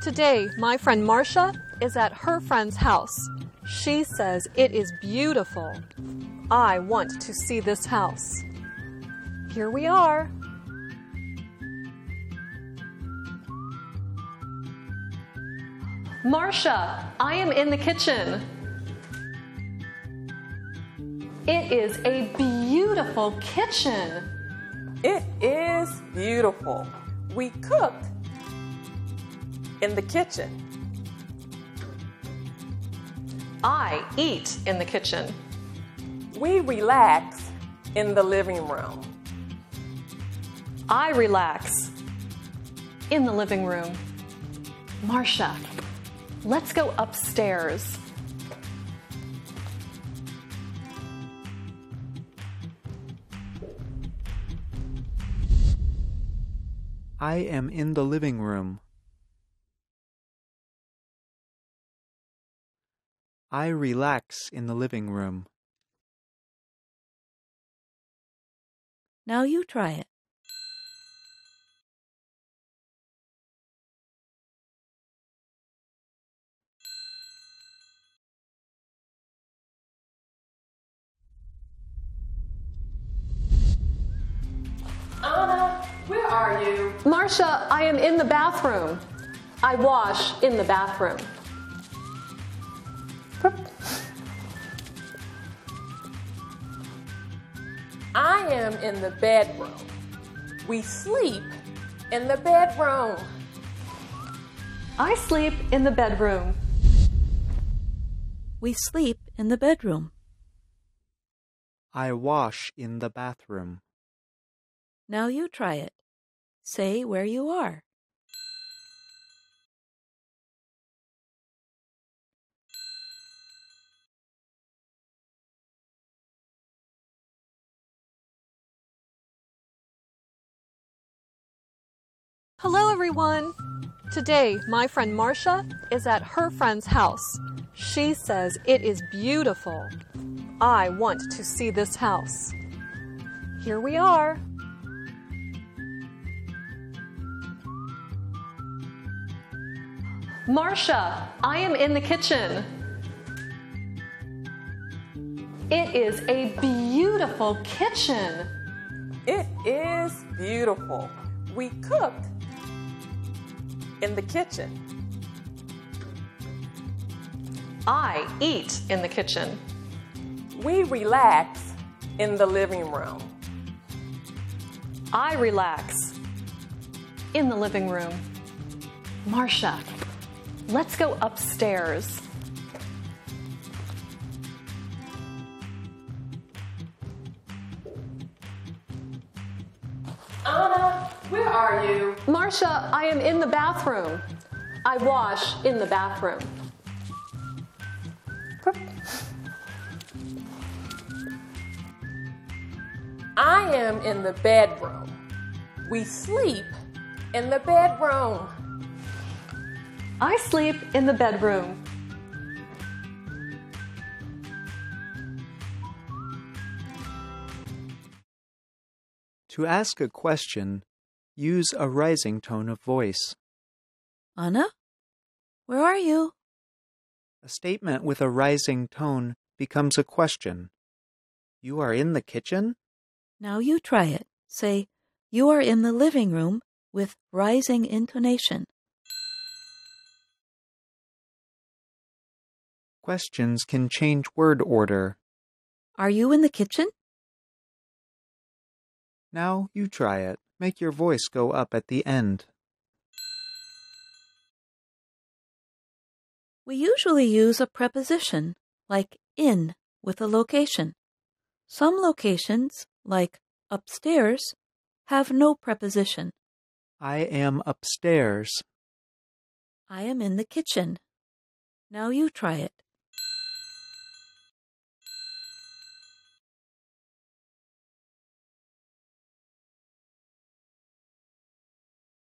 everyone! Today, my friend Marsha is at her friend's house. She says it is beautiful. I want to see this house. Here we are. Marsha, I am in the kitchen. It is a beautiful kitchen. It is beautiful. We cooked in the kitchen. I eat in the kitchen. We relax in the living room. I relax in the living room. Marsha, let's go upstairs. I am in the living room. I relax in the living room. Now you try it. Anna, where are you? Marsha, I am in the bathroom. I wash in the bathroom. I am in the bedroom. We sleep in the bedroom. I sleep in the bedroom. We sleep in the bedroom. I wash in the bathroom. Now you try it. Say where you are. Hello, everyone. Today, my friend Marsha is at her friend's house. She says it is beautiful. I want to see this house. Here we are. Marsha, I am in the kitchen. It is a beautiful kitchen. It is beautiful. We cooked in the kitchen. I eat in the kitchen. We relax in the living room. I relax in the living room. Marsha, let's go upstairs. Anna, where are you? Marsha, I am in the bathroom. I wash in the bathroom. I am in the bedroom. We sleep in the bedroom. I sleep in the bedroom. To ask a question, use a rising tone of voice. Anna? Where are you? A statement with a rising tone becomes a question. You are in the kitchen? Now you try it. Say, You are in the living room with rising intonation. Questions can change word order. Are you in the kitchen? Now you try it. Make your voice go up at the end. We usually use a preposition, like in, with a location. Some locations, like upstairs, have no preposition. I am upstairs. I am in the kitchen. Now you try it.